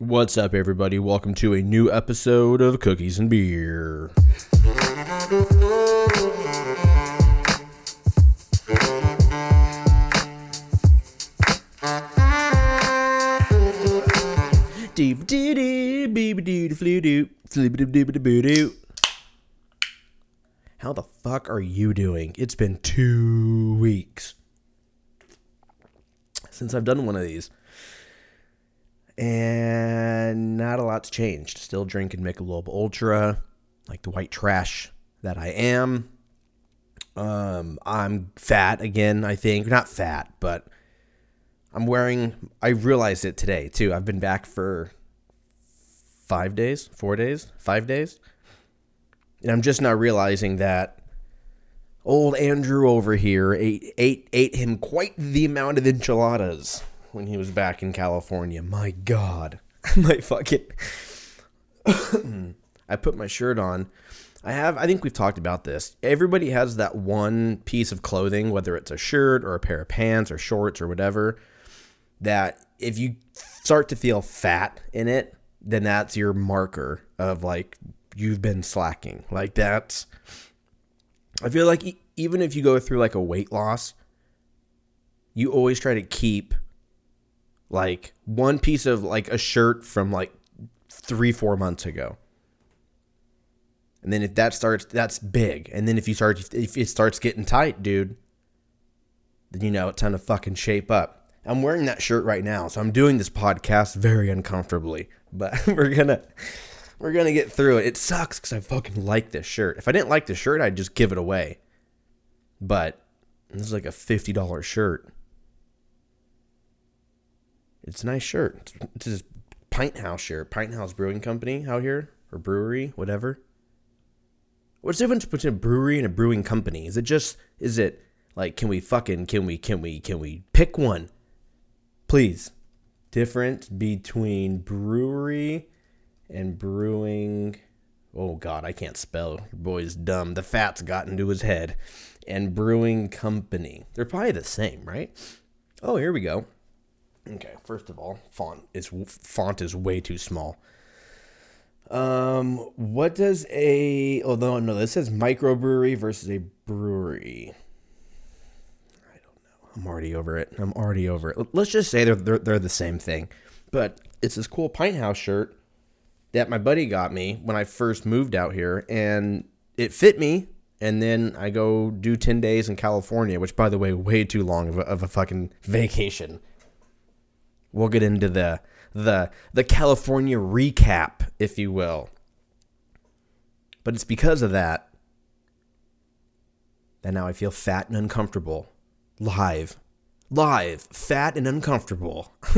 What's up, everybody? Welcome to a new episode of Cookies and Beer. Deep. How the fuck are you doing? It's been two weeks since I've done one of these. And not a lot's changed. Still drinking Michelob Ultra, like the white trash that I am. Um, I'm fat again, I think. Not fat, but I'm wearing I realized it today too. I've been back for 5 days, 4 days, 5 days. And I'm just now realizing that old Andrew over here ate ate ate him quite the amount of enchiladas when he was back in California. My God, my fucking. I put my shirt on. I have. I think we've talked about this. Everybody has that one piece of clothing, whether it's a shirt or a pair of pants or shorts or whatever, that if you start to feel fat in it, then that's your marker of like you've been slacking. Like that's I feel like even if you go through like a weight loss, you always try to keep like one piece of like a shirt from like 3 4 months ago. And then if that starts that's big. And then if you start if it starts getting tight, dude, then you know it's time to fucking shape up. I'm wearing that shirt right now, so I'm doing this podcast very uncomfortably, but we're gonna we're gonna get through it. It sucks because I fucking like this shirt. If I didn't like the shirt, I'd just give it away. But this is like a fifty dollar shirt. It's a nice shirt. It's, this Pint House shirt, Pint House Brewing Company out here or brewery, whatever. What's the difference between a brewery and a brewing company? Is it just is it like can we fucking can we can we can we pick one? Please. Difference between brewery and brewing. Oh God, I can't spell. Your boy's dumb. The fat's got into his head. And brewing company. They're probably the same, right? Oh, here we go. Okay, first of all, font is font is way too small. Um, what does a? Oh no, no, this says microbrewery versus a brewery. I don't know. I'm already over it. I'm already over it. Let's just say they're they're, they're the same thing. But it's this cool Pint House shirt that my buddy got me when I first moved out here, and it fit me. And then I go do ten days in California, which, by the way, way too long of a, of a fucking vacation. We'll get into the the the California recap, if you will. But it's because of that that now I feel fat and uncomfortable. Live. Live. Fat and uncomfortable.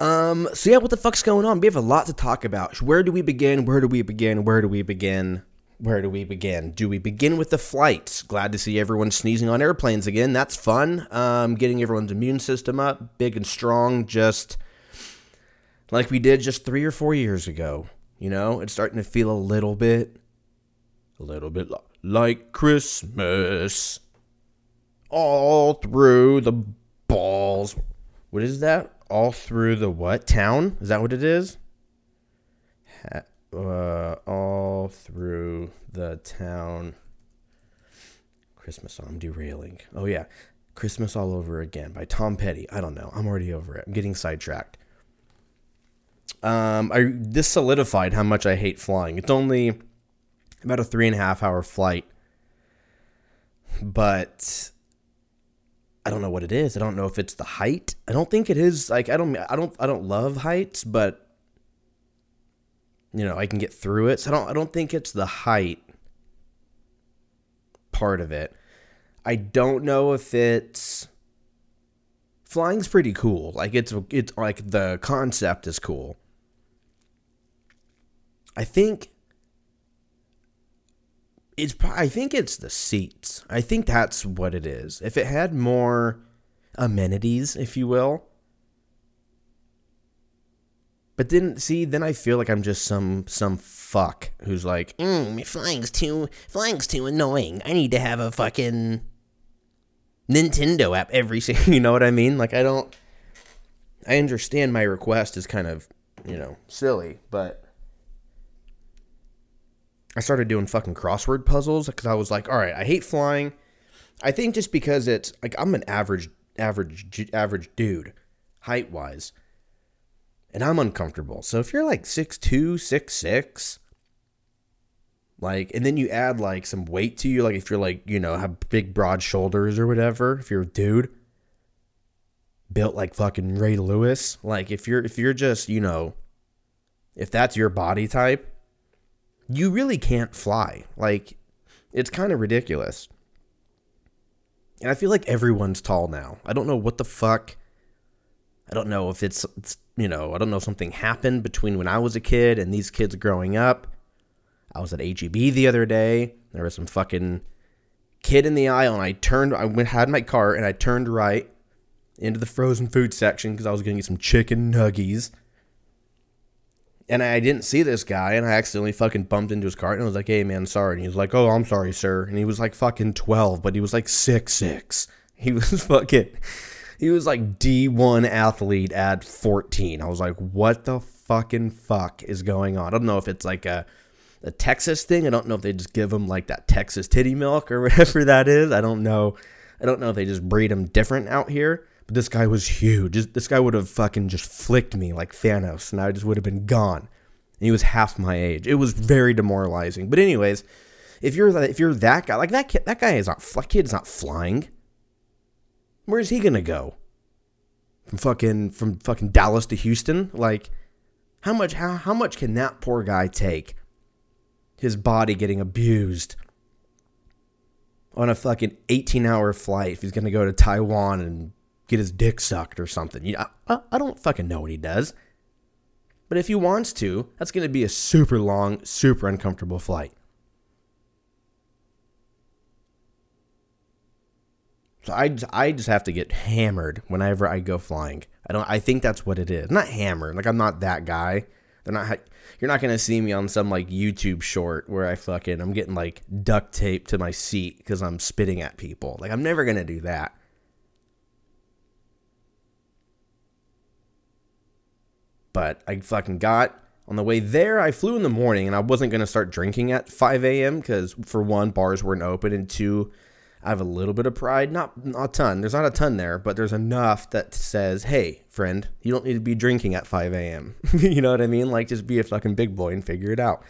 um, so yeah, what the fuck's going on? We have a lot to talk about. Where do we begin? Where do we begin? Where do we begin? Where do we begin? Do we begin with the flights? Glad to see everyone sneezing on airplanes again. That's fun. Um, getting everyone's immune system up, big and strong, just like we did just three or four years ago. You know, it's starting to feel a little bit, a little bit like Christmas. All through the balls. What is that? All through the what? Town? Is that what it is? Ha- uh, all through the town. Christmas song. I'm derailing. Oh yeah, Christmas all over again by Tom Petty. I don't know. I'm already over it. I'm getting sidetracked. Um, I this solidified how much I hate flying. It's only about a three and a half hour flight, but I don't know what it is. I don't know if it's the height. I don't think it is. Like I don't. I don't. I don't love heights, but you know, I can get through it. So I don't I don't think it's the height part of it. I don't know if it's flying's pretty cool. Like it's it's like the concept is cool. I think it's I think it's the seats. I think that's what it is. If it had more amenities, if you will, but then see, then I feel like I'm just some some fuck who's like, mm, flying's too flying's too annoying. I need to have a fucking Nintendo app every single. You know what I mean? Like I don't. I understand my request is kind of, you know, silly, but I started doing fucking crossword puzzles because I was like, all right, I hate flying. I think just because it's like I'm an average, average, average dude, height wise, and I'm uncomfortable. So if you're like six two, six six, like, and then you add like some weight to you, like if you're like you know have big broad shoulders or whatever, if you're a dude built like fucking Ray Lewis, like if you're if you're just you know, if that's your body type you really can't fly. Like, it's kind of ridiculous. And I feel like everyone's tall now. I don't know what the fuck. I don't know if it's, it's, you know, I don't know if something happened between when I was a kid and these kids growing up. I was at HEB the other day. There was some fucking kid in the aisle, and I turned, I went, had my cart, and I turned right into the frozen food section because I was to get some chicken nuggies and I didn't see this guy, and I accidentally fucking bumped into his car, and I was like, "Hey, man, sorry." And he was like, "Oh, I'm sorry, sir." And he was like fucking twelve, but he was like six six. He was fucking, he was like D one athlete at fourteen. I was like, "What the fucking fuck is going on?" I don't know if it's like a a Texas thing. I don't know if they just give him like that Texas titty milk or whatever that is. I don't know. I don't know if they just breed them different out here. But this guy was huge. This guy would have fucking just flicked me like Thanos, and I just would have been gone. And he was half my age. It was very demoralizing. But anyways, if you're that, if you're that guy, like that kid, that guy is not that kid is not flying. Where's he gonna go? From fucking from fucking Dallas to Houston? Like, how much how how much can that poor guy take? His body getting abused on a fucking 18 hour flight if he's gonna go to Taiwan and get his dick sucked or something. You know, I, I don't fucking know what he does. But if he wants to, that's to be a super long, super uncomfortable flight. So I just, I just have to get hammered whenever I go flying. I don't. I think that's what it is. Not hammered. Like I'm not that guy. They're not. You're not gonna see me on some like YouTube short where I fucking I'm getting like duct tape to my seat because I'm spitting at people. Like I'm never gonna do that. But I fucking got on the way there. I flew in the morning and I wasn't going to start drinking at 5 a.m. because, for one, bars weren't open, and two, I have a little bit of pride. Not, a ton. There's not a ton there, but there's enough that says, hey, friend, you don't need to be drinking at 5 a.m. you know what I mean? Like, just be a fucking big boy and figure it out.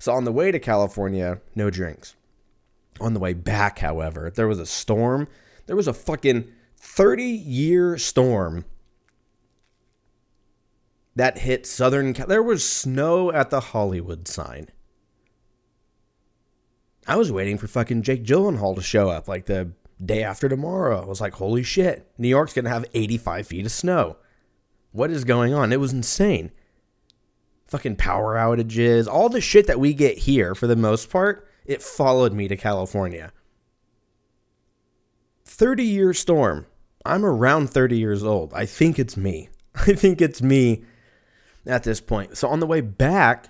So on the way to California, no drinks. On the way back, however, there was a storm. There was a fucking 30 year storm that hit Southern Cal- There was snow at the Hollywood sign. I was waiting for fucking Jake Gyllenhaal to show up like the day after tomorrow. I was like, holy shit, New York's gonna have 85 feet of snow. What is going on? It was insane. Fucking power outages, all the shit that we get here for the most part, it followed me to California. 30 year storm. I'm around 30 years old. I think it's me. I think it's me at this point. So on the way back,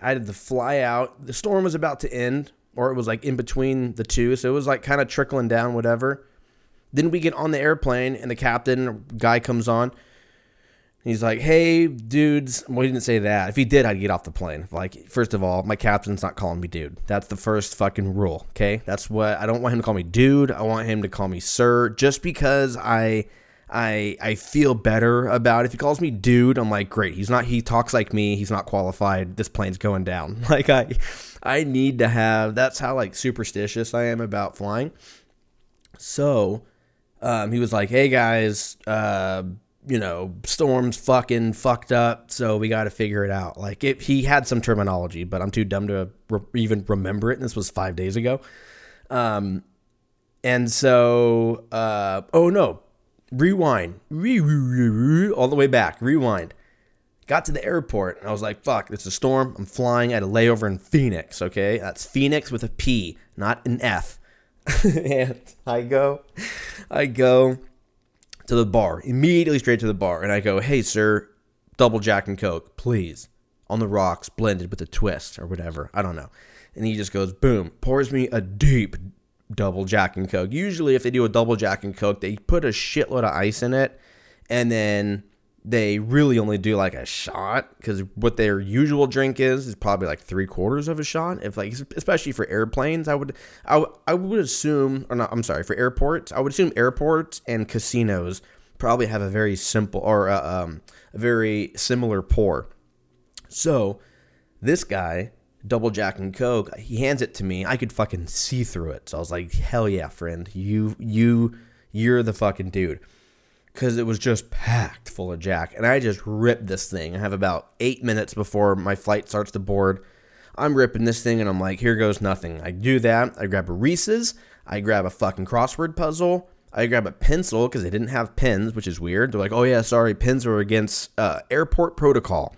I had to fly out. The storm was about to end, or it was like in between the two. So it was like kind of trickling down, whatever. Then we get on the airplane, and the captain guy comes on. He's like, "Hey, dudes." Well, he didn't say that. If he did, I'd get off the plane. Like, first of all, my captain's not calling me dude. That's the first fucking rule. Okay, that's what I don't want him to call me dude. I want him to call me sir, just because I I I feel better about it. If he calls me dude, I'm like, great. He's not. He talks like me. He's not qualified. This plane's going down. Like I, I need to have. That's how like superstitious I am about flying. So, um, he was like, hey guys, uh, you know, storm's fucking fucked up, so we got to figure it out. Like, if he had some terminology, but I'm too dumb to re- even remember it. And this was five days ago. Um, and so, uh, oh no, rewind, all the way back, rewind. Got to the airport and I was like, fuck, it's a storm. I'm flying at a layover in Phoenix, okay? That's Phoenix with a P, not an F. and I go, I go to the bar, immediately straight to the bar, and I go, hey, sir, double Jack and Coke, please. On the rocks, blended with a twist or whatever. I don't know. And he just goes, boom, pours me a deep, double Jack and Coke. Usually, if they do a double Jack and Coke, they put a shitload of ice in it and then they really only do like a shot because what their usual drink is is probably like three quarters of a shot. If like especially for airplanes, I would I, I would assume or not. I'm sorry for airports. I would assume airports and casinos probably have a very simple or uh, um, a very similar pour. So this guy double jack and coke he hands it to me i could fucking see through it so i was like hell yeah friend you you you're the fucking dude because it was just packed full of Jack. And I just ripped this thing. I have about eight minutes before my flight starts to board. I'm ripping this thing and I'm like, here goes nothing. I do that. I grab a Reese's. I grab a fucking crossword puzzle. I grab a pencil because they didn't have pens, which is weird. They're like, oh yeah, sorry, pens are against uh, airport protocol.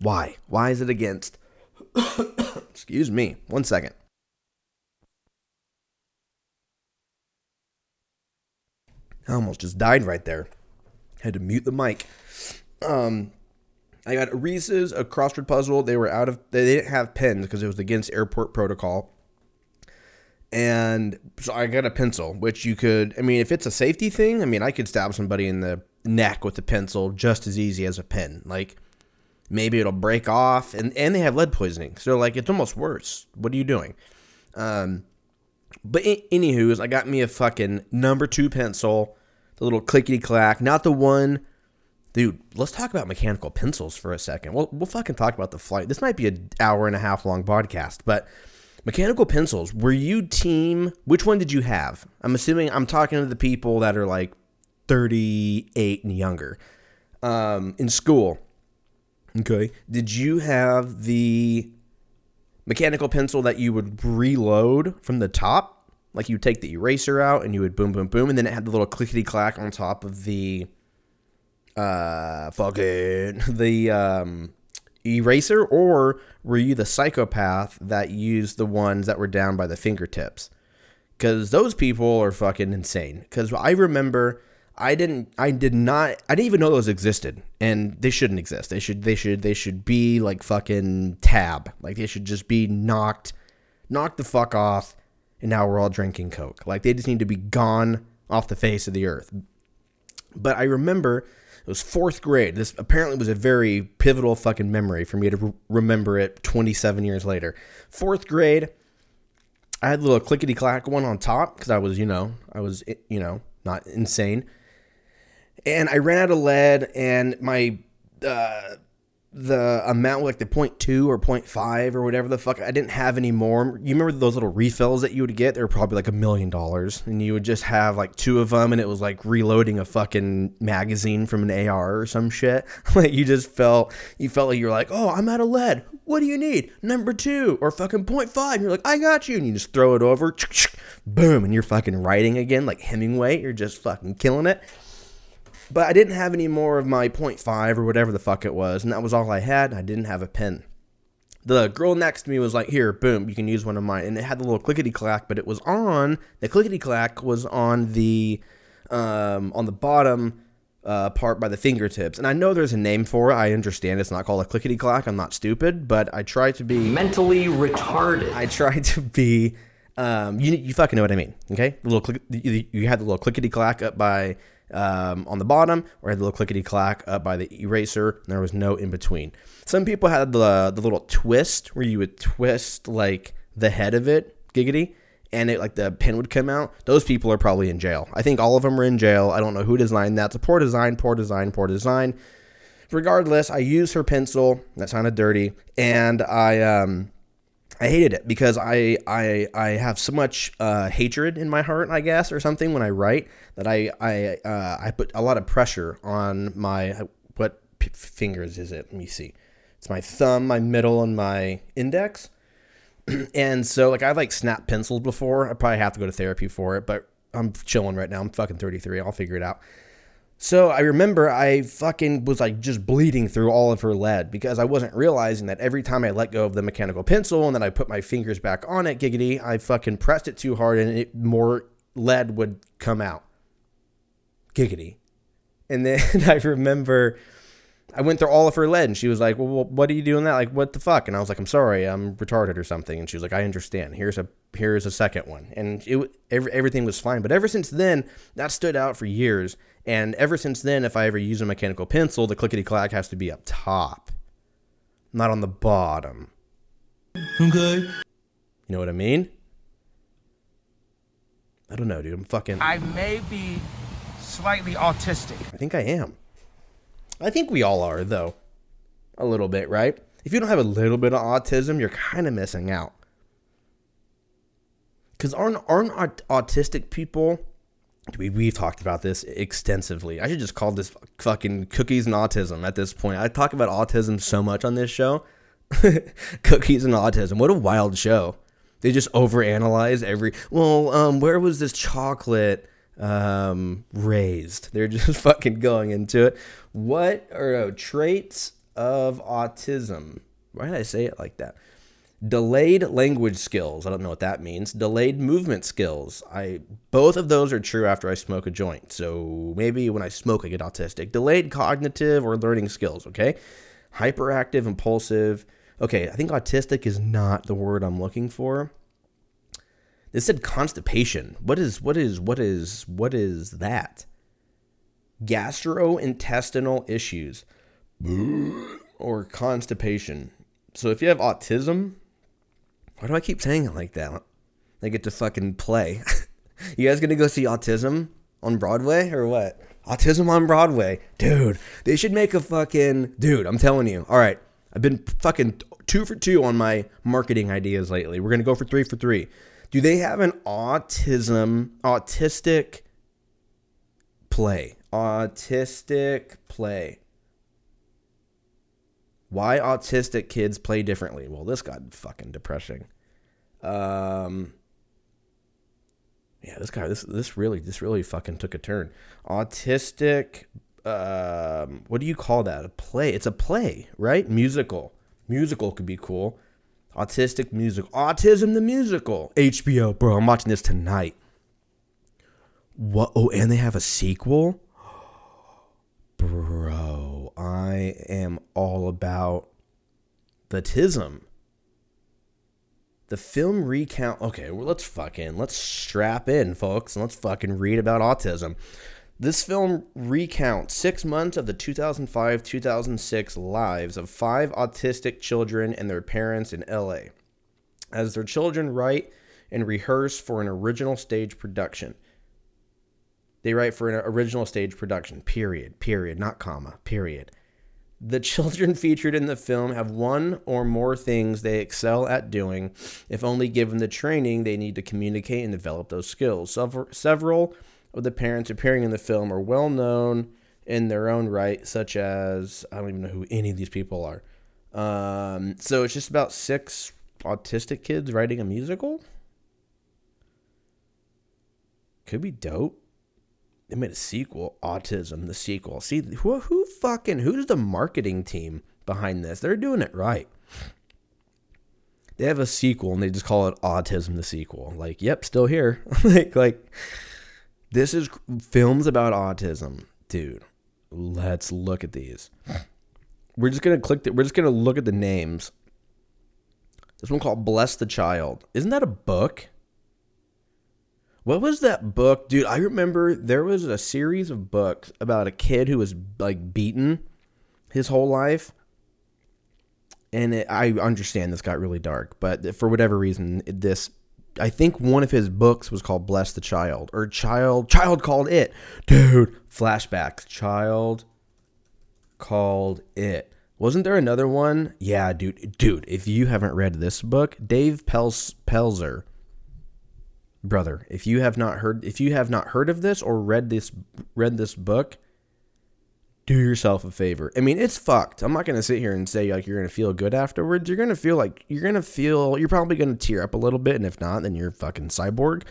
Why? Why is it against? Excuse me. One second. I almost just died right there. Had to mute the mic. Um, I got a Reese's, a crossword puzzle. They were out of, they didn't have pens because it was against airport protocol. And so I got a pencil, which you could, I mean, if it's a safety thing, I mean, I could stab somebody in the neck with a pencil just as easy as a pen. Like, maybe it'll break off. And, and they have lead poisoning. So, like, it's almost worse. What are you doing? Um, but anywho, I got me a fucking number two pencil, the little clickety clack, not the one. Dude, let's talk about mechanical pencils for a second. We'll, we'll fucking talk about the flight. This might be an hour and a half long podcast, but mechanical pencils, were you team, which one did you have? I'm assuming I'm talking to the people that are like 38 and younger um, in school. Okay. Did you have the mechanical pencil that you would reload from the top. Like you take the eraser out and you would boom, boom, boom, and then it had the little clickety clack on top of the uh fucking the um eraser, or were you the psychopath that used the ones that were down by the fingertips? Because those people are fucking insane. Because I remember I didn't I did not I didn't even know those existed and they shouldn't exist. They should they should they should be like fucking tab. Like they should just be knocked knocked the fuck off and now we're all drinking coke. Like they just need to be gone off the face of the earth. But I remember it was 4th grade. This apparently was a very pivotal fucking memory for me to re- remember it 27 years later. 4th grade I had a little clickety clack one on top cuz I was, you know, I was you know, not insane and I ran out of lead, and my uh, the amount like the 0.2 or 0.5 or whatever the fuck I didn't have any more. You remember those little refills that you would get? They were probably like a million dollars, and you would just have like two of them, and it was like reloading a fucking magazine from an AR or some shit. like you just felt you felt like you're like, oh, I'm out of lead. What do you need? Number two or fucking 0.5. And you're like, I got you, and you just throw it over, boom, and you're fucking writing again like Hemingway. You're just fucking killing it. But I didn't have any more of my 0.5 or whatever the fuck it was, and that was all I had. I didn't have a pen. The girl next to me was like, "Here, boom, you can use one of mine," and it had the little clickety clack, but it was on the clickety clack was on the um, on the bottom uh, part by the fingertips. And I know there's a name for it. I understand it's not called a clickety clack. I'm not stupid, but I try to be mentally retarded. I try to be. Um, you you fucking know what I mean, okay? The little click, you, you had the little clickety clack up by um, on the bottom, or had the little clickety clack up by the eraser. there was no in between. Some people had the the little twist where you would twist like the head of it, giggity, and it like the pin would come out. Those people are probably in jail. I think all of them are in jail. I don't know who designed that. It's a poor design, poor design, poor design. Regardless, I used her pencil. That sounded dirty, and I um I hated it because I I I have so much uh, hatred in my heart, I guess, or something when I write that I I uh, I put a lot of pressure on my what p- fingers is it? Let me see. It's my thumb, my middle, and my index. and so like I've like snapped pencils before. I probably have to go to therapy for it, but I'm chilling right now. I'm fucking 33. I'll figure it out. So I remember I fucking was like just bleeding through all of her lead because I wasn't realizing that every time I let go of the mechanical pencil and then I put my fingers back on it, giggity, I fucking pressed it too hard and it more lead would come out. Giggity. And then I remember I went through all of her lead and she was like, Well, what are you doing that? Like, what the fuck? And I was like, I'm sorry, I'm retarded or something. And she was like, I understand. Here's a here's a second one. And it every, everything was fine. But ever since then, that stood out for years And ever since then, if I ever use a mechanical pencil, the clickety clack has to be up top, not on the bottom. Okay. You know what I mean? I don't know, dude. I'm fucking. I may be slightly autistic. I think I am. I think we all are, though. A little bit, right? If you don't have a little bit of autism, you're kind of missing out. Because aren't, aren't aut- autistic people. We, we've talked about this extensively. I should just call this fucking cookies and autism at this point. I talk about autism so much on this show. cookies and autism. What a wild show. They just overanalyze every. Well, um, where was this chocolate um, raised? They're just fucking going into it. What are uh, traits of autism? Why did I say it like that? Delayed language skills. I don't know what that means. Delayed movement skills. I both of those are true after I smoke a joint. So maybe when I smoke I get autistic. Delayed cognitive or learning skills, okay? Hyperactive, impulsive. Okay, I think autistic is not the word I'm looking for. This said constipation. What is what is what is what is that? Gastrointestinal issues or constipation. So if you have autism, why do I keep saying it like that? I get to fucking play. you guys gonna go see Autism on Broadway or what? Autism on Broadway. Dude, they should make a fucking. Dude, I'm telling you. All right. I've been fucking two for two on my marketing ideas lately. We're gonna go for three for three. Do they have an autism, autistic play? Autistic play. Why autistic kids play differently? Well, this got fucking depressing. Um, yeah, this guy, this this really, this really fucking took a turn. Autistic. Um, what do you call that? A play? It's a play, right? Musical. Musical could be cool. Autistic music. Autism the musical. HBO, bro. I'm watching this tonight. What? Oh, and they have a sequel. Bro, I am all about the tism. The film recount. Okay, well, let's fucking let's strap in, folks, and let's fucking read about autism. This film recounts six months of the 2005 2006 lives of five autistic children and their parents in LA as their children write and rehearse for an original stage production. They write for an original stage production, period, period, not comma, period. The children featured in the film have one or more things they excel at doing if only given the training they need to communicate and develop those skills. Several of the parents appearing in the film are well known in their own right, such as I don't even know who any of these people are. Um, so it's just about six autistic kids writing a musical. Could be dope. They made a sequel, Autism, the sequel. See who who fucking who's the marketing team behind this? They're doing it right. They have a sequel and they just call it Autism the sequel. Like, yep, still here. like like this is films about autism, dude. Let's look at these. We're just gonna click. The, we're just gonna look at the names. This one called "Bless the Child." Isn't that a book? What was that book, dude? I remember there was a series of books about a kid who was like beaten his whole life. And it, I understand this got really dark, but for whatever reason, this I think one of his books was called Bless the Child or Child Child called it. Dude, flashbacks. Child called it. Wasn't there another one? Yeah, dude. Dude, if you haven't read this book, Dave Pels- Pelzer brother, if you have not heard if you have not heard of this or read this read this book, do yourself a favor. I mean, it's fucked. I'm not going to sit here and say like you're going to feel good afterwards. You're going to feel like you're going to feel you're probably going to tear up a little bit and if not, then you're fucking cyborg.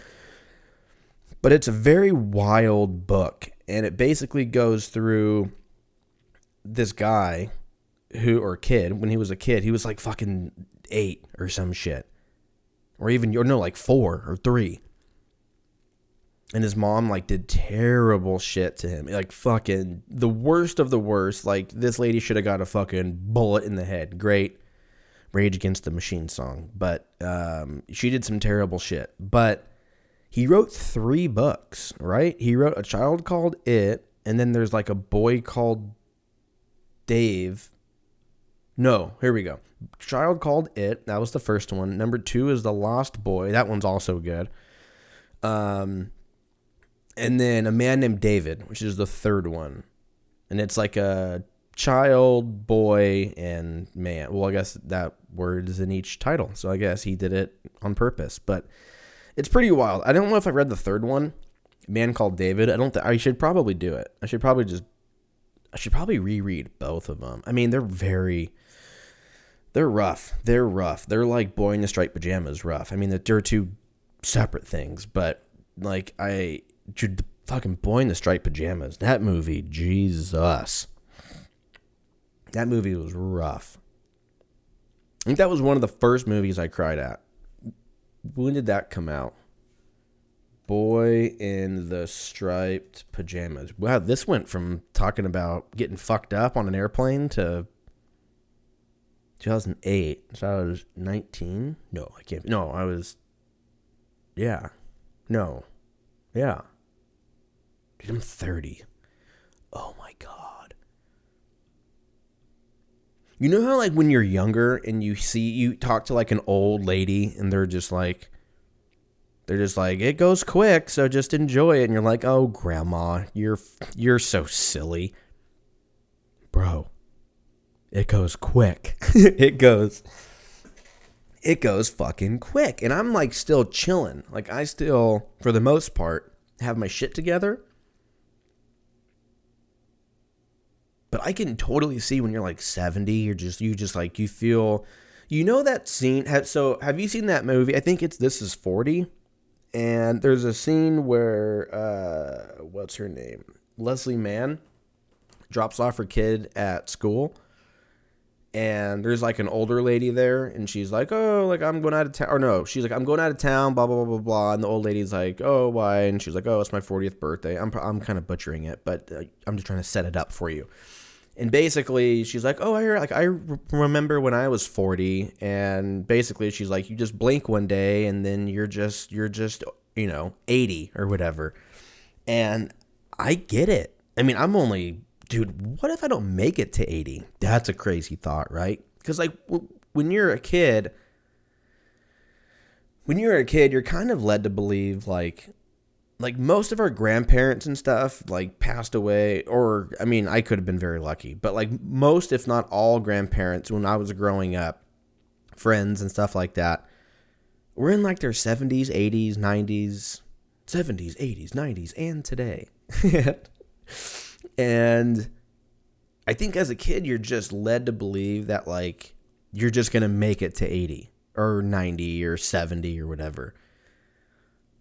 But it's a very wild book and it basically goes through this guy who or kid when he was a kid, he was like fucking 8 or some shit. Or even or no like 4 or 3 and his mom like did terrible shit to him. Like fucking the worst of the worst like this lady should have got a fucking bullet in the head. Great. Rage against the machine song. But um, she did some terrible shit. But he wrote three books right? He wrote a child called it and then there's like a boy called Dave. No, here we go. Child called it. That was the first one. Number two is the Lost Boy. That one's also good. Um, and then a man named David, which is the third one, and it's like a child, boy, and man. Well, I guess that word is in each title, so I guess he did it on purpose. But it's pretty wild. I don't know if I read the third one, Man Called David. I don't. I should probably do it. I should probably just. I should probably reread both of them. I mean, they're very. They're rough. They're rough. They're like boy in the striped pajamas rough. I mean, they're two separate things, but like I, dude, fucking boy in the striped pajamas. That movie, Jesus. That movie was rough. I think that was one of the first movies I cried at. When did that come out? Boy in the striped pajamas. Wow, this went from talking about getting fucked up on an airplane to 2008. So I was 19? No, I can't. No, I was. Yeah. No. Yeah. Dude, I'm 30. Oh my God. You know how, like, when you're younger and you see, you talk to, like, an old lady and they're just like, they're just like, it goes quick, so just enjoy it. And you're like, oh, grandma, you're, you're so silly. Bro, it goes quick. it goes, it goes fucking quick. And I'm like still chilling. Like, I still, for the most part, have my shit together. But I can totally see when you're like 70, you're just, you just like, you feel, you know, that scene. So, have you seen that movie? I think it's This Is 40 and there's a scene where uh, what's her name leslie mann drops off her kid at school and there's like an older lady there and she's like oh like i'm going out of town or no she's like i'm going out of town blah blah blah blah blah and the old lady's like oh why? And she's like oh it's my 40th birthday. I'm, I'm kind of butchering it but uh, i'm just trying to set it up for you. And basically she's like oh i like i remember when i was 40 and basically she's like you just blink one day and then you're just you're just you know 80 or whatever. And i get it. I mean i'm only dude what if i don't make it to 80 that's a crazy thought right? Because like when you're a kid when you're a kid you're kind of led to believe like like most of our grandparents and stuff like passed away or i mean i could have been very lucky but like most if not all grandparents when i was growing up friends and stuff like that were in like their 70s 80s 90s 70s 80s 90s and today and i think as a kid you're just led to believe that like you're just gonna make it to 80 or 90 or 70 or whatever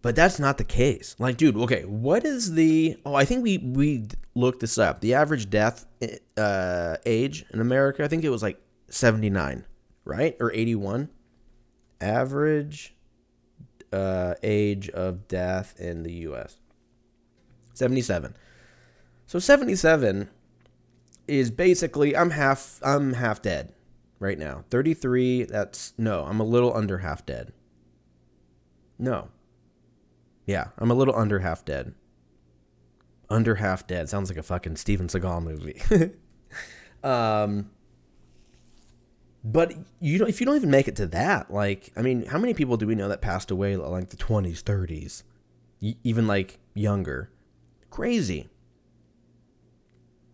but that's not the case. Like, dude, okay, what is the? Oh, I think we we looked this up. The average death uh, age in America, I think it was like seventy nine, right, or eighty one. Average uh, age of death in the U.S. seventy seven. So seventy seven is basically I'm half I'm half dead right now. Thirty three. That's no, I'm a little under half dead. No, yeah, I'm a little under half dead. Under half dead sounds like a fucking Steven Seagal movie. um, but you don't, if you don't even make it to that, like, I mean, how many people do we know that passed away like the 20s, 30s, y- even like younger? Crazy.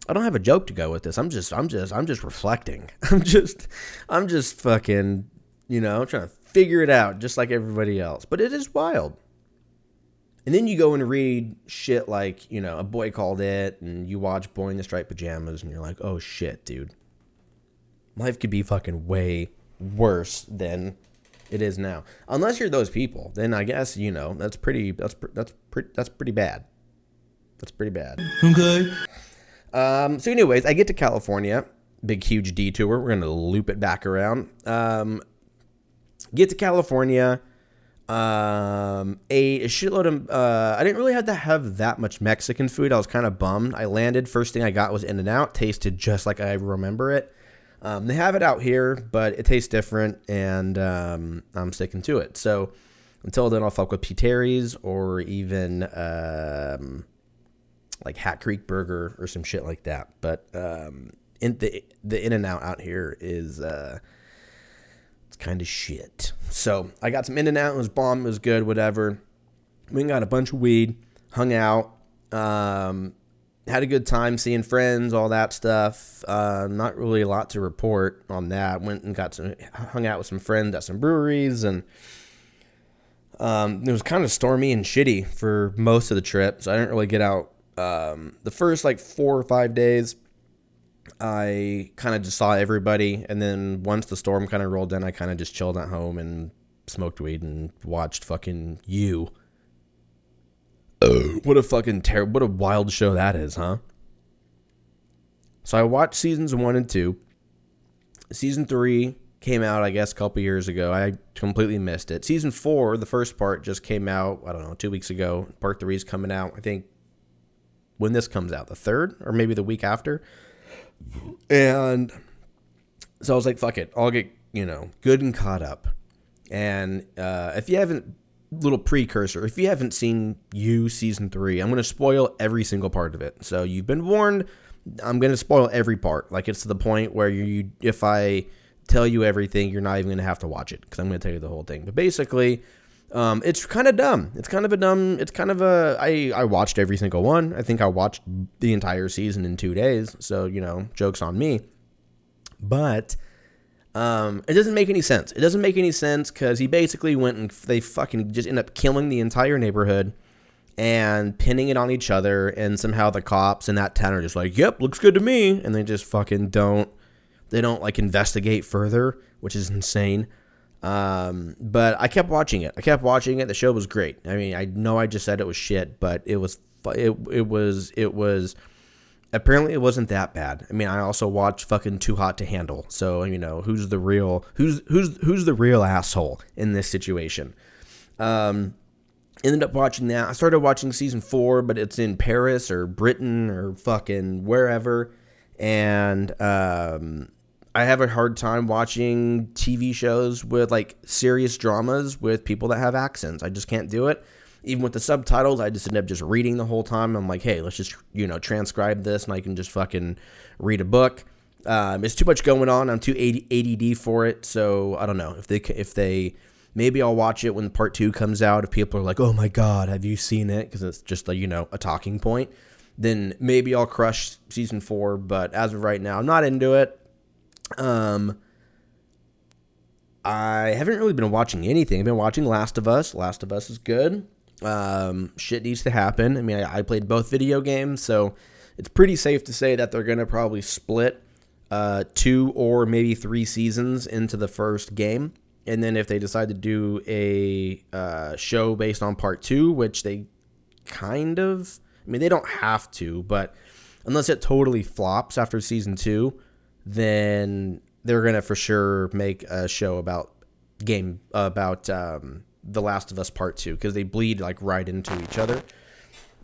I don't have a joke to go with this. I'm just, I'm just, I'm just reflecting. I'm just, I'm just fucking, you know, I'm trying to figure it out just like everybody else. But it is wild. And then you go and read shit like, you know, A Boy Called It, and you watch Boy in the Striped Pajamas, and you're like, oh shit, dude. Life could be fucking way worse than it is now. Unless you're those people, then I guess, you know, that's pretty, that's, that's, pretty, that's pretty bad. That's pretty bad. Okay. Um, so, anyways, I get to California, big, huge detour. We're to loop it back around. Um, get to California um, a, a shitload of. Uh, I didn't really have to have that much Mexican food. I was kind of bummed. I landed. First thing I got was In and Out. Tasted just like I remember it. Um, they have it out here, but it tastes different, and um, I'm sticking to it. So until then, I'll fuck with P. Terry's or even um, like Hat Creek Burger or some shit like that. But um, in the the In and Out out here is uh, it's kind of shit. So I got some In and Out. It was bomb. It was good. Whatever. We got a bunch of weed, hung out, um, had a good time seeing friends, all that stuff. Uh, not really a lot to report on that. Went and got some, hung out with some friends at some breweries, and um, it was kind of stormy and shitty for most of the trip. So I didn't really get out. Um, the first like four or five days, I kind of just saw everybody, and then once the storm kind of rolled in, I kind of just chilled at home and smoked weed and watched fucking you. what a fucking terrible, what a wild show that is, huh? So I watched seasons one and two. Season three came out, I guess, a couple years ago. I completely missed it. Season four, the first part, just came out. I don't know, two weeks ago. Part three is coming out. I think when this comes out, the third or maybe the week after. And so I was like, fuck it, I'll get you know good and caught up. And uh, if you haven't little precursor. If you haven't seen You season three, I'm going to spoil every single part of it. So you've been warned. I'm going to spoil every part. Like it's to the point where you, if I tell you everything, you're not even going to have to watch it because I'm going to tell you the whole thing. But basically, um, it's kind of dumb. It's kind of a dumb. It's kind of a. I I watched every single one. I think I watched the entire season in two days. So you know, jokes on me. But um, it doesn't make any sense. It doesn't make any sense because he basically went and they fucking just end up killing the entire neighborhood and pinning it on each other. And somehow the cops in that town are just like, "Yep, looks good to me," and they just fucking don't. They don't like investigate further, which is insane. Um, but I kept watching it. I kept watching it. The show was great. I mean, I know I just said it was shit, but it was. It it was it was apparently it wasn't that bad. I mean, I also watched fucking Too Hot to Handle. So, you know, who's the real who's who's who's the real asshole in this situation? Um ended up watching that. I started watching season 4, but it's in Paris or Britain or fucking wherever. And um I have a hard time watching TV shows with like serious dramas with people that have accents. I just can't do it even with the subtitles, I just end up just reading the whole time. I'm like, hey, let's just you know transcribe this, and I can just fucking read a book. Um, it's too much going on. I'm too ADD for it, so I don't know if they if they maybe I'll watch it when part two comes out. If people are like, oh my god, have you seen it? Because it's just a you know a talking point. Then maybe I'll crush season four. But as of right now, I'm not into it. Um. I haven't really been watching anything. I've been watching Last of Us. Last of Us is good um, shit needs to happen. I mean, I, I, played both video games, so it's pretty safe to say that they're going to probably split uh, two or maybe three seasons into the first game. And then if they decide to do a uh, show based on part two, which they kind of, I mean, they don't have to, but unless it totally flops after season two, then they're to for sure make a show about game, about, um, the Last of Us Part 2 because they bleed like right into each other.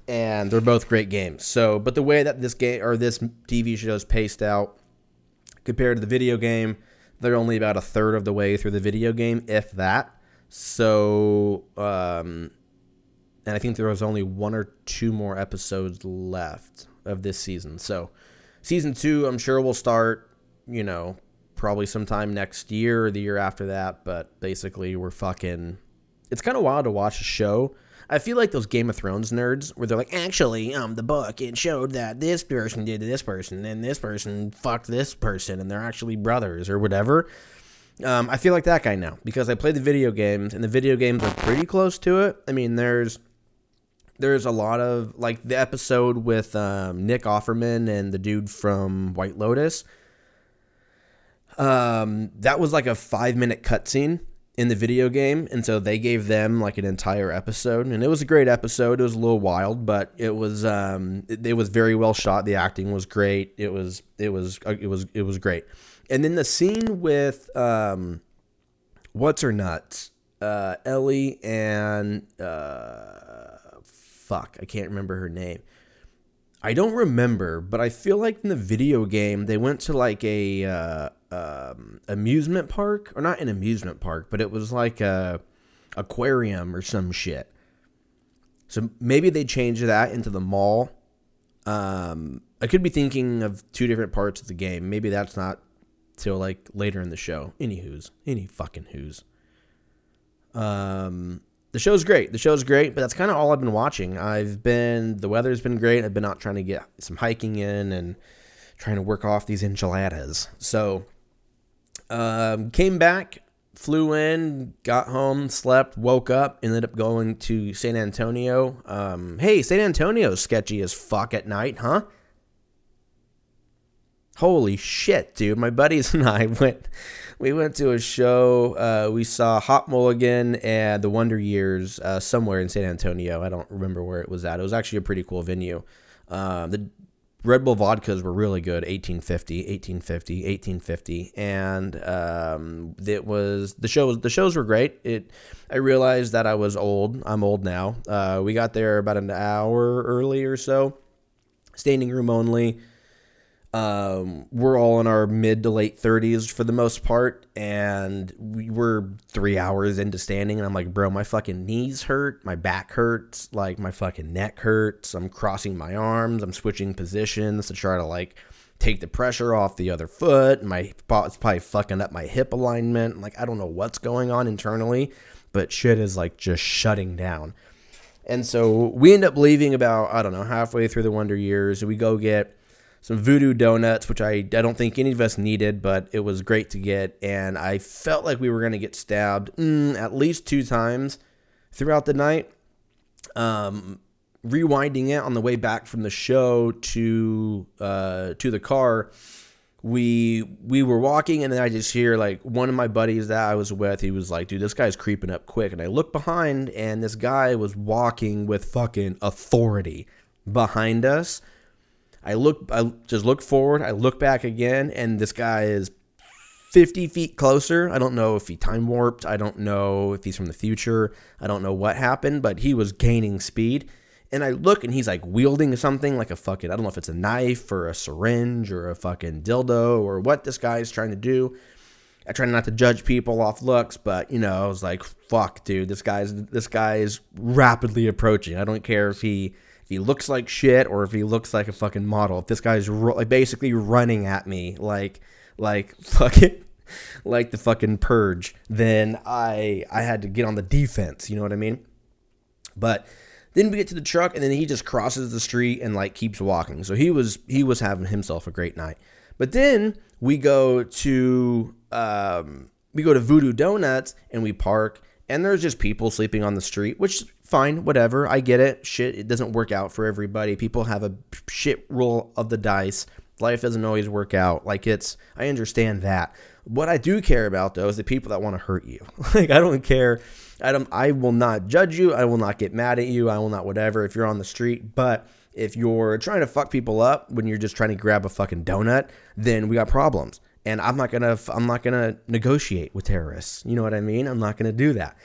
And they're both great games. So, but the way that this game or this TV show is paced out compared to the video game, they're only about a third of the way through the video game, if that. So, um, and I think there was only one or two more episodes left of this season. So, season two, I'm sure will start, you know, probably sometime next year or the year after that. But basically, we're fucking it's kind of wild to watch a show. I feel like those Game of Thrones nerds where they're like, actually, um, the book it showed that this person did to this person and this person fucked this person and they're actually brothers or whatever. Um, I feel like that guy now because I play the video games and the video games are pretty close to it. I mean, there's there's a lot of like the episode with um, Nick Offerman and the dude from White Lotus. Um, that was like a five minute cutscene in the video game and so they gave them like an entire episode and it was a great episode. It was a little wild but it was um it, it was very well shot. The acting was great. It was it was uh, it was it was great. And then the scene with um what's her nuts uh ellie and uh fuck i can't remember her name I don't remember, but I feel like in the video game they went to like a uh, um, amusement park, or not an amusement park, but it was like a aquarium or some shit. So maybe they changed that into the mall Um, I could be thinking of two different parts of the game. Maybe that's not till like later in the show. Any who's, any fucking who's. Um, the show's great. The show's great, but that's kind of all I've been watching. I've been the weather's been great. I've been out trying to get some hiking in and trying to work off these enchiladas. So, um, came back, flew in, got home, slept, woke up, ended up going to San Antonio. Um, hey, San Antonio's sketchy as fuck at night, huh? Holy shit, dude! My buddies and I went. We went to a show. Uh, we saw Hot Mulligan and the Wonder Years uh, somewhere in San Antonio. I don't remember where it was at. It was actually a pretty cool venue. Uh, the Red Bull vodkas were really good. 1850, 1850, 1850, and um, it was the shows. The shows were great. It. I realized that I was old. I'm old now. Uh, we got there about an hour early or so. Standing room only. Um, we're all in our mid to late 30s for the most part, and we were three hours into standing, and I'm like, bro, my fucking knees hurt, my back hurts, like my fucking neck hurts. I'm crossing my arms, I'm switching positions to try to like take the pressure off the other foot. My it's probably fucking up my hip alignment. Like I don't know what's going on internally, but shit is like just shutting down. And so we end up leaving about I don't know halfway through the Wonder Years. We go get some voodoo donuts, which I, I don't think any of us needed, but it was great to get. And I felt like we were going to get stabbed mm, at least two times throughout the night. Um, rewinding it on the way back from the show to uh, to the car, we we were walking, and then I just hear like one of my buddies that I was with. He was like, "Dude, this guy's creeping up quick." And I look behind, and this guy was walking with fucking authority behind us I look, I just look forward. I look back again, and this guy is 50 feet closer. I don't know if he time warped. I don't know if he's from the future. I don't know what happened, but he was gaining speed. And I look and he's like wielding something like a fucking, I don't know if it's a knife or a syringe or a fucking dildo or what this guy is trying to do. I try not to judge people off looks, but you know, I was like, fuck, dude, this guy's this guy is rapidly approaching. I don't care if he if he looks like shit or if he looks like a fucking model. If this guy's ro- like basically running at me like like fucking like the fucking purge, then I I had to get on the defense. You know what I mean? But then we get to the truck and then he just crosses the street and like keeps walking. So he was he was having himself a great night. But then we go to um, we go to Voodoo Donuts and we park and there's just people sleeping on the street, which fine, whatever. I get it. Shit, it doesn't work out for everybody. People have a shit roll of the dice. Life doesn't always work out. Like it's, I understand that. What I do care about though is the people that want to hurt you. like I don't care. I don't. I will not judge you. I will not get mad at you. I will not whatever if you're on the street. But if you're trying to fuck people up when you're just trying to grab a fucking donut, then we got problems. And I'm not gonna. I'm not gonna negotiate with terrorists. You know what I mean? I'm not gonna do that.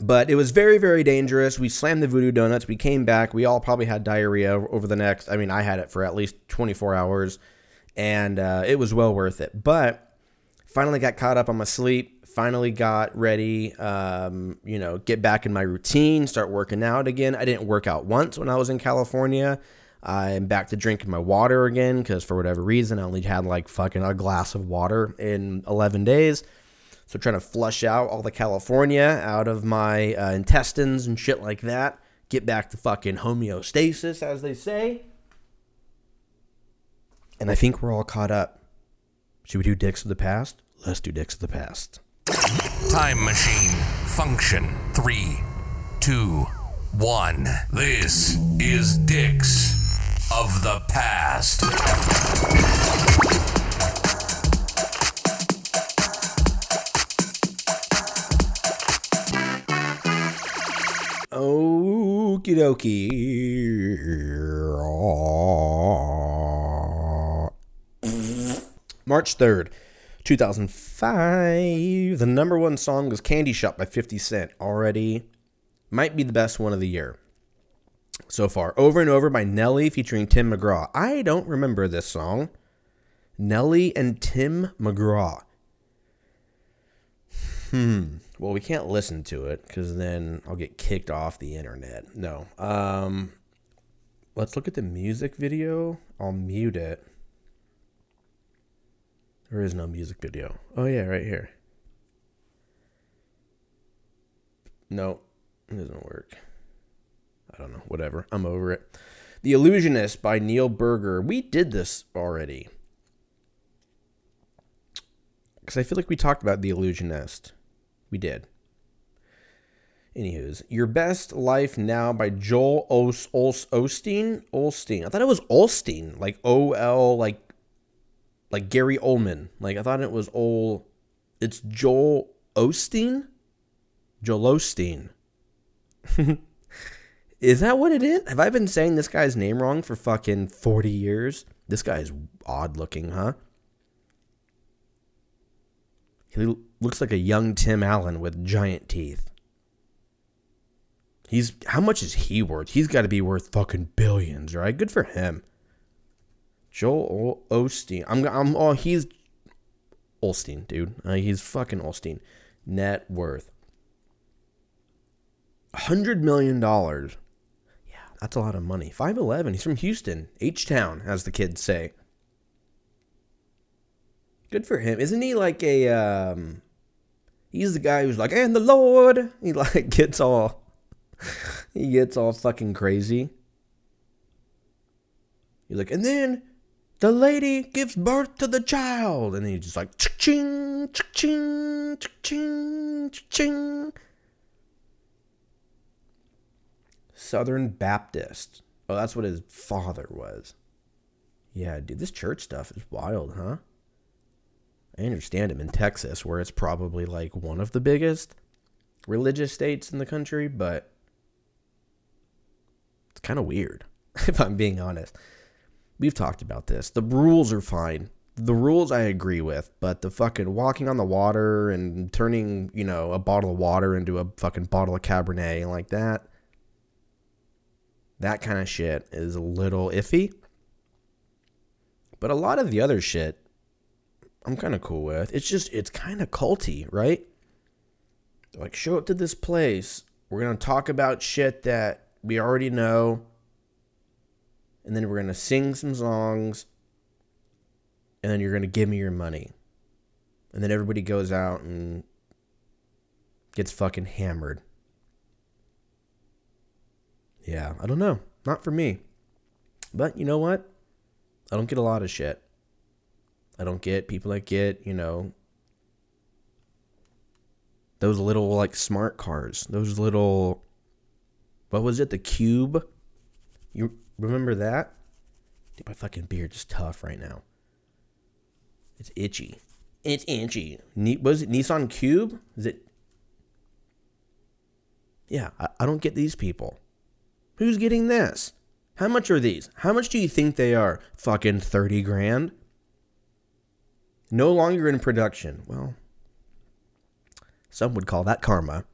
But it was very, very dangerous. We slammed the voodoo donuts. We came back. We all probably had diarrhea over the next. I mean, I had it for at least 24 hours, and uh, it was well worth it. But finally got caught up on my sleep. Finally got ready. Um, you know, get back in my routine. Start working out again. I didn't work out once when I was in California. I'm back to drinking my water again because for whatever reason I only had like fucking a glass of water in 11 days. So trying to flush out all the California out of my uh, intestines and shit like that. Get back to fucking homeostasis, as they say. And I think we're all caught up. Should we do dicks of the past? Let's do dicks of the past. Time machine function three, two, one. This is dicks of the past. Okie dokie. March 3rd, 2005. The number one song was Candy Shop by 50 Cent. Already might be the best one of the year so far. Over and Over by Nelly featuring Tim McGraw. I don't remember this song. Nelly and Tim McGraw. Hmm. Well, we can't listen to it because then I'll get kicked off the internet. No. Um, let's look at the music video. I'll mute it. There is no music video. Oh yeah, right here. No, it doesn't work. I don't know. Whatever. I'm over it. The Illusionist by Neil Burger. We did this already. Because I feel like we talked about The Illusionist. We did. Anywho's, Your Best Life Now by Joel Os- Os- Osteen? Olstein. I thought it was Olstein. Like O L, like like Gary Oldman. Like I thought it was Ol. It's Joel Osteen? Joel Osteen. is that what it is? Have I been saying this guy's name wrong for fucking 40 years? This guy's odd looking, huh? He looks like a young Tim Allen with giant teeth. He's how much is he worth? He's got to be worth fucking billions, right? Good for him. Joel Osteen. I'm I'm oh he's Olstein, dude. Uh, he's fucking Olstein. Net worth. Hundred million dollars. Yeah, that's a lot of money. Five eleven. He's from Houston, H Town, as the kids say. Good for him. Isn't he like a um he's the guy who's like, and the Lord he like gets all he gets all fucking crazy. He's like, and then the lady gives birth to the child. And he's just like ching ching ch ching ching Southern Baptist. Oh, that's what his father was. Yeah, dude, this church stuff is wild, huh? I understand him in Texas, where it's probably like one of the biggest religious states in the country, but it's kind of weird, if I'm being honest. We've talked about this. The rules are fine. The rules I agree with, but the fucking walking on the water and turning, you know, a bottle of water into a fucking bottle of Cabernet like that, that kind of shit is a little iffy. But a lot of the other shit I'm kind of cool with. It's just it's kind of culty, right? Like show up to this place. We're gonna talk about shit that we already know, and then we're gonna sing some songs, and then you're gonna give me your money, and then everybody goes out and gets fucking hammered. Yeah, I don't know. Not for me. But you know what? I don't get a lot of shit. I don't get people that get, you know, those little like smart cars. Those little what was it? The cube? You remember that? Dude, my fucking beard is tough right now. It's itchy. It's itchy. Ne- was it Nissan Cube? Is it? Yeah, I, I don't get these people. Who's getting this? How much are these? How much do you think they are? Fucking 30 grand? No longer in production. Well, some would call that karma.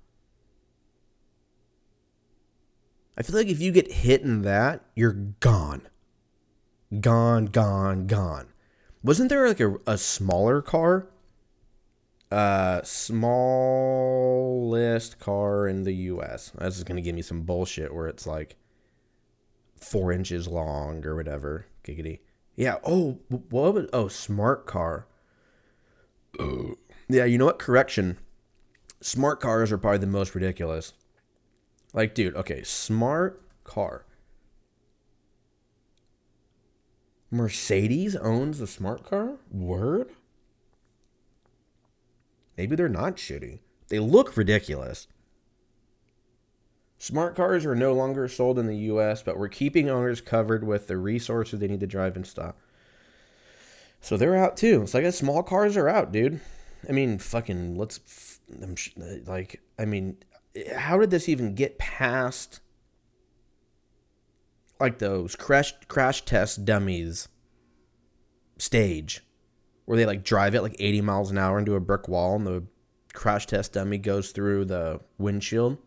I feel like if you get hit in that, you're gone. Gone, gone, gone. Wasn't there like a, a smaller car? Uh, smallest car in the U.S. This is gonna give me some bullshit where it's like four inches long or whatever. Giggity. Yeah. Oh, what was? Oh, smart car. Yeah. You know what? Correction. Smart cars are probably the most ridiculous. Like, dude. Okay. Smart car. Mercedes owns a smart car? Word? Maybe they're not shitty. They look ridiculous. Smart cars are no longer sold in the US, but we're keeping owners covered with the resources they need to drive and stuff. So they're out too. It's like a small cars are out, dude. I mean, fucking let's like I mean, how did this even get past like those crash crash test dummies stage where they like drive it like 80 miles an hour into a brick wall and the crash test dummy goes through the windshield.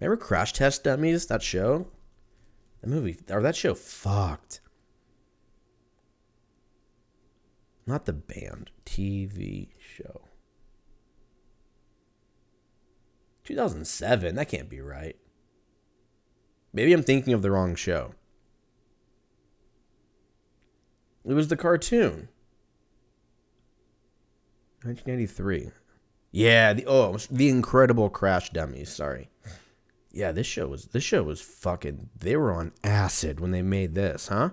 Remember Crash Test Dummies? That show? That movie or that show fucked. Not the band, TV show. 2007, that can't be right. Maybe I'm thinking of the wrong show. It was the cartoon. 1993. Yeah, the oh, the Incredible Crash Dummies. Sorry. Yeah, this show was this show was fucking. They were on acid when they made this, huh?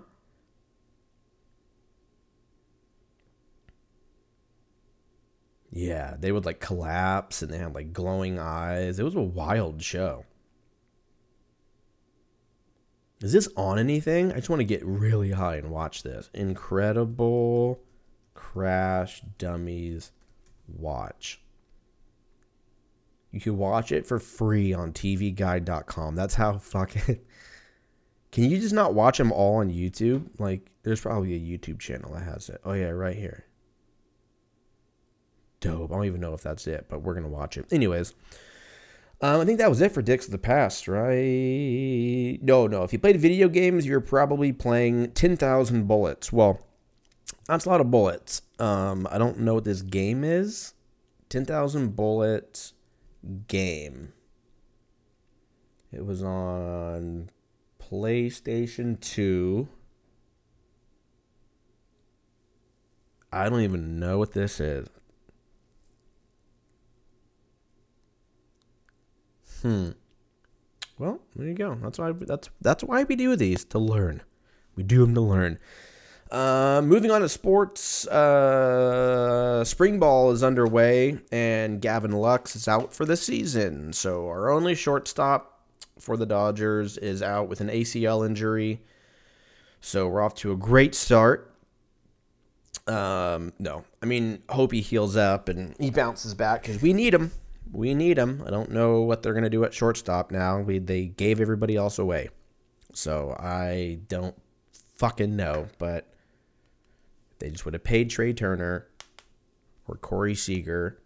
Yeah, they would like collapse and they had like glowing eyes. It was a wild show. Is this on anything? I just want to get really high and watch this. Incredible Crash Dummies Watch. You can watch it for free on tvguide.com. That's how fucking. Can you just not watch them all on YouTube? Like, there's probably a YouTube channel that has it. Oh, yeah, right here. Dope. I don't even know if that's it, but we're to watch it. Anyways, um, I think that was it for Dicks of the Past, right? No, no. If you played video games, you're probably playing 10,000 Bullets. Well, that's a lot of bullets. Um, I don't know what this game is. 10,000 Bullets game. It was on PlayStation 2. I don't even know what this is. Hmm. Well, there you go. That's why that's that's why we do these to learn. We do them to learn. Uh, moving on to sports, uh, spring ball is underway, and Gavin Lux is out for the season. So our only shortstop for the Dodgers is out with an ACL injury. So we're off to a great start. Um, no, I mean, hope he heals up and he bounces back because we need him. We need him. I don't know what they're gonna do at shortstop now. We they gave everybody else away, so I don't fucking know. But they just would have paid Trea Turner or Corey Seager.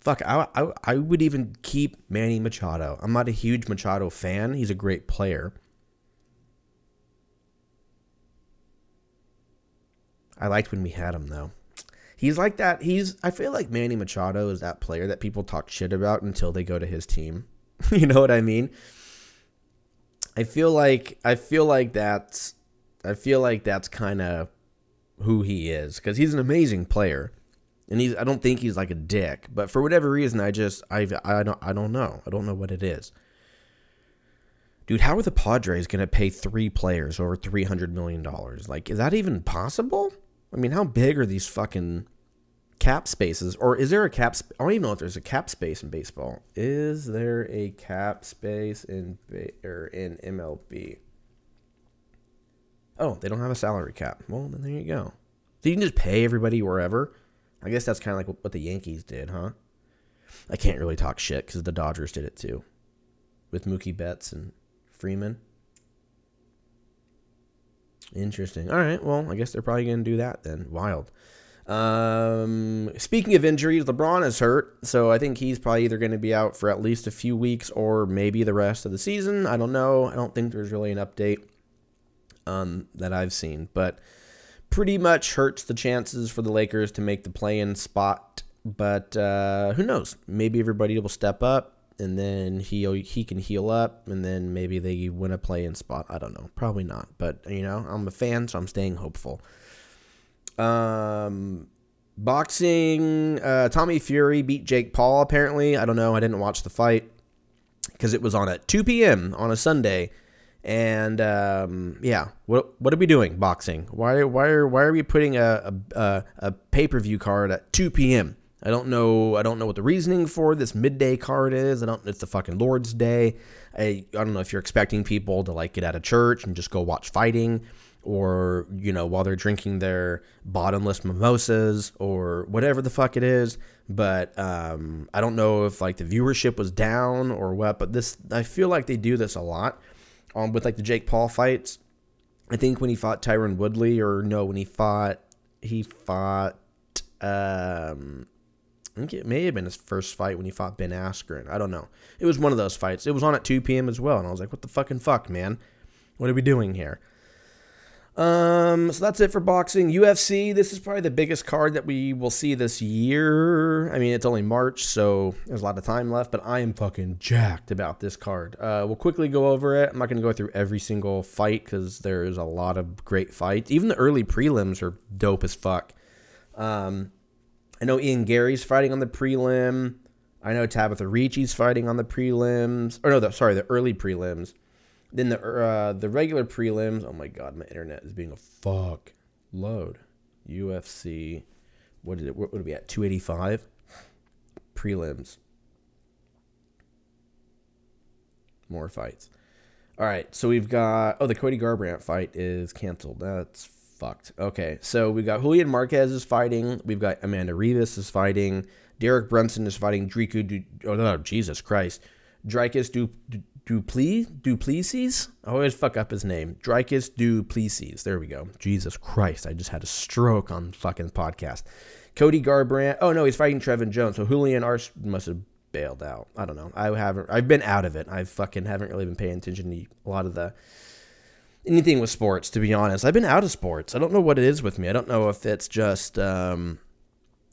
Fuck, I, I, I would even keep Manny Machado. I'm not a huge Machado fan. He's a great player. I liked when we had him though. He's like that. He's I feel like Manny Machado is that player that people talk shit about until they go to his team. you know what I mean? I feel like I feel like that's I feel like that's kind of who he is because he's an amazing player, and he's I don't think he's like a dick, but for whatever reason, I just I I don't I don't know I don't know what it is. Dude, how are the Padres going to pay three players over three hundred million dollars? Like, is that even possible? I mean, how big are these fucking cap spaces? Or is there a cap? Sp- I don't even know if there's a cap space in baseball. Is there a cap space in ba- or in MLB? Oh, they don't have a salary cap. Well, then there you go. So you can just pay everybody wherever. I guess that's kind of like what the Yankees did, huh? I can't really talk shit because the Dodgers did it too, with Mookie Betts and Freeman. Interesting. All right. Well, I guess they're probably going to do that then. Wild. Um, speaking of injuries, LeBron is hurt, so I think he's probably either going to be out for at least a few weeks or maybe the rest of the season. I don't know. I don't think there's really an update um, that I've seen, but pretty much hurts the chances for the Lakers to make the play-in spot. But uh, who knows? Maybe everybody will step up, and then he he can heal up, and then maybe they win a play-in spot. I don't know. Probably not, but you know, I'm a fan, so I'm staying hopeful. Um, boxing. Uh, Tommy Fury beat Jake Paul. Apparently, I don't know. I didn't watch the fight because it was on at 2 p.m. on a Sunday. And um, yeah, what what are we doing? Boxing? Why why are why are we putting a a, a pay per view card at 2 p.m. I don't know. I don't know what the reasoning for this midday card is. I don't. It's the fucking Lord's Day. I I don't know if you're expecting people to like get out of church and just go watch fighting, or you know while they're drinking their bottomless mimosas or whatever the fuck it is. But um, I don't know if like the viewership was down or what. But this I feel like they do this a lot um, with like the Jake Paul fights. I think when he fought Tyron Woodley, or no, when he fought, he fought. Um, I think it may have been his first fight when he fought Ben Askren. I don't know. It was one of those fights. It was on at 2 p.m. as well, and I was like, "What the fucking fuck, man? What are we doing here?" Um, so that's it for boxing. UFC, this is probably the biggest card that we will see this year. I mean, it's only March, so there's a lot of time left, but I am fucking jacked about this card. Uh, we'll quickly go over it. I'm not going to go through every single fight because there's a lot of great fights. Even the early prelims are dope as fuck. Um, I know Ian Garry's fighting on the prelim. I know Tabitha Ricci's fighting on the prelims. Or no, the, sorry, the early prelims. Then the uh, the regular prelims. Oh my god, my internet is being a fuck. Load. UFC. What is it? What would it be at? 285? Prelims. More fights. All right, so we've got. Oh, the Cody Garbrandt fight is canceled. That's fucked. Okay, so we got Julian Marquez is fighting. We've got Amanda Ribas is fighting. Derek Brunson is fighting Driku. Du- oh no, Jesus Christ. Dricus du- du- Dupli du Plessis. Oh, I always fuck up his name. Dricus du Plessis. There we go. Jesus Christ, I just had a stroke on fucking podcast. Cody Garbrandt. Oh no, he's fighting Trevin Jones. So Julio Arce must have bailed out. I don't know. I haven't. I've been out of it. I fucking haven't really been paying attention to a lot of the anything with sports. To be honest, I've been out of sports. I don't know what it is with me. I don't know if it's just. Um,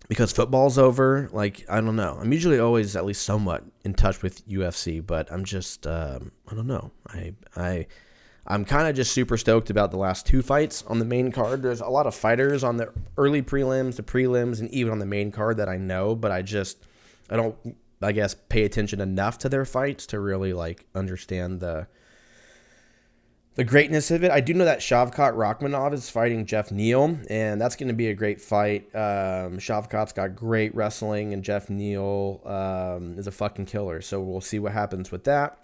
because football's over. Like I don't know. I'm usually always at least somewhat in touch with UFC, but I'm just um, I don't know. I I I'm kind of just super stoked about the last two fights on the main card. There's a lot of fighters on the early prelims, the prelims, and even on the main card that I know, but I just I don't I guess pay attention enough to their fights to really like understand the the greatness of it. I do know that Shavkat Rakhmonov is fighting Geoff Neal, and that's going to be a great fight. Um, Shavkat's got great wrestling, and Geoff Neal um, is a fucking killer. So we'll see what happens with that.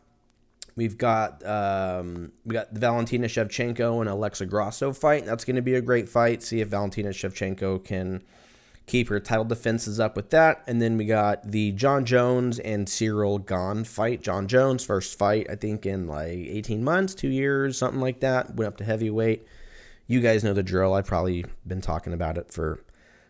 We've got um, we got Valentina Shevchenko and Alexa Grasso fight. That's going to be a great fight. See if Valentina Shevchenko can keep her title defenses up with that. And then we got the Jon Jones and Ciryl Gane fight. Jon Jones, first fight, I think, in like 18 months, two years, something like that. Went up to heavyweight. You guys know the drill. I've probably been talking about it for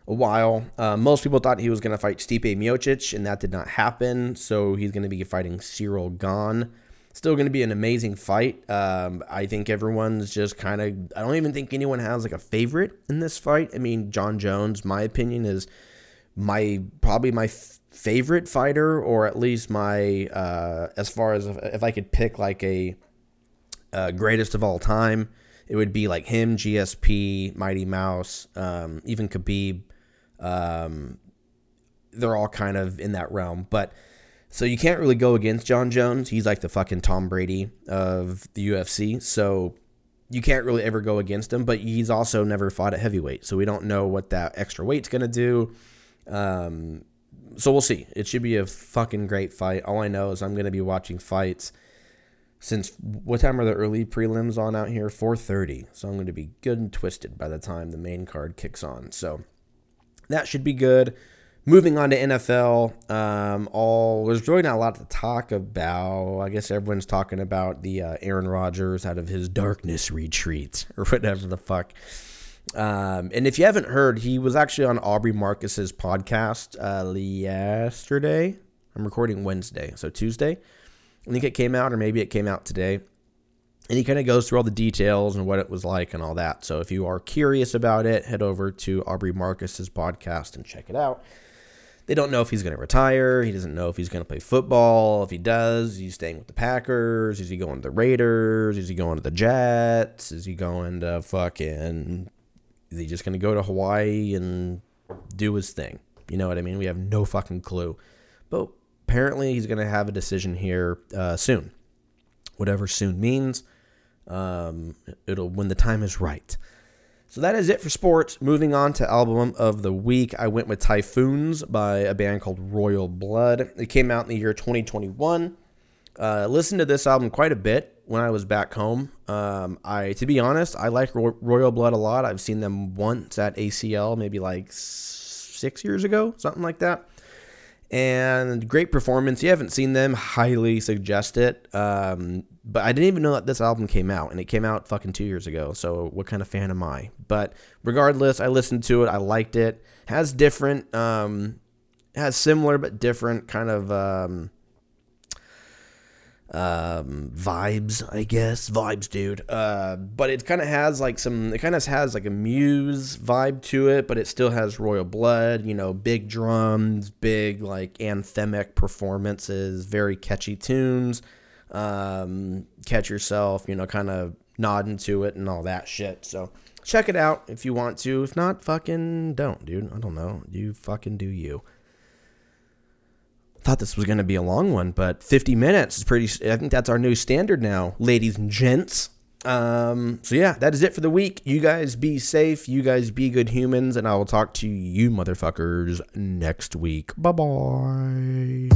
a while. Uh, most people thought he was going to fight Stipe Miocic, and that did not happen. So he's going to be fighting Ciryl Gane. Still going to be an amazing fight. Um, I think everyone's just kind of. I don't even think anyone has like a favorite in this fight. I mean, Jon Jones, my opinion is my probably my f- favorite fighter, or at least my uh, as far as if, if I could pick like a uh, greatest of all time, it would be like him, GSP, Mighty Mouse, um, even Khabib. Um, they're all kind of in that realm, but so you can't really go against Jon Jones. He's like the fucking Tom Brady of the UFC. So you can't really ever go against him, but he's also never fought at heavyweight. So we don't know what that extra weight's going to do. Um, so we'll see. It should be a fucking great fight. All I know is I'm going to be watching fights since what time are the early prelims on out here? 4:30. So I'm going to be good and twisted by the time the main card kicks on. So that should be good. Moving on to NFL, um, all there's really not a lot to talk about. I guess everyone's talking about the uh, Aaron Rodgers out of his darkness retreat or whatever the fuck. Um, and if you haven't heard, he was actually on Aubrey Marcus's podcast uh, yesterday. I'm recording Wednesday, so Tuesday. I think it came out, or maybe it came out today. And he kind of goes through all the details and what it was like and all that. So if you are curious about it, head over to Aubrey Marcus's podcast and check it out. They don't know if he's going to retire. He doesn't know if he's going to play football. If he does, he's staying with the Packers. Is he going to the Raiders? Is he going to the Jets? Is he going to fucking. Is he just going to go to Hawaii and do his thing? You know what I mean? We have no fucking clue. But apparently, he's going to have a decision here uh, soon. Whatever soon means, um, it'll when the time is right. So that is it for sports. Moving on to album of the week, I went with Typhoons by a band called Royal Blood. It came out in the year 2021. Uh, listened to this album quite a bit when I was back home. Um, I, to be honest, I like Ro- Royal Blood a lot. I've seen them once at ACL, maybe like six years ago, something like that. And great performance. You haven't seen them, highly suggest it. Um, but I didn't even know that this album came out, and it came out fucking two years ago. So what kind of fan am I? But regardless, I listened to it. I liked it. Has different, um, has similar but different kind of um, um, vibes, I guess. Vibes, dude. Uh, but it kind of has like some, it kind of has like a Muse vibe to it, but it still has Royal Blood, you know, big drums, big like anthemic performances, very catchy tunes. Um, catch yourself, you know, kind of nodding to it and all that shit. So check it out if you want to. If not, fucking don't, dude. I don't know. You fucking do you thought this was going to be a long one, but 50 minutes is pretty. I think that's our new standard now, ladies and gents. Um, so yeah, that is it for the week. You guys be safe. You guys be good humans, and I will talk to you motherfuckers next week. Bye bye.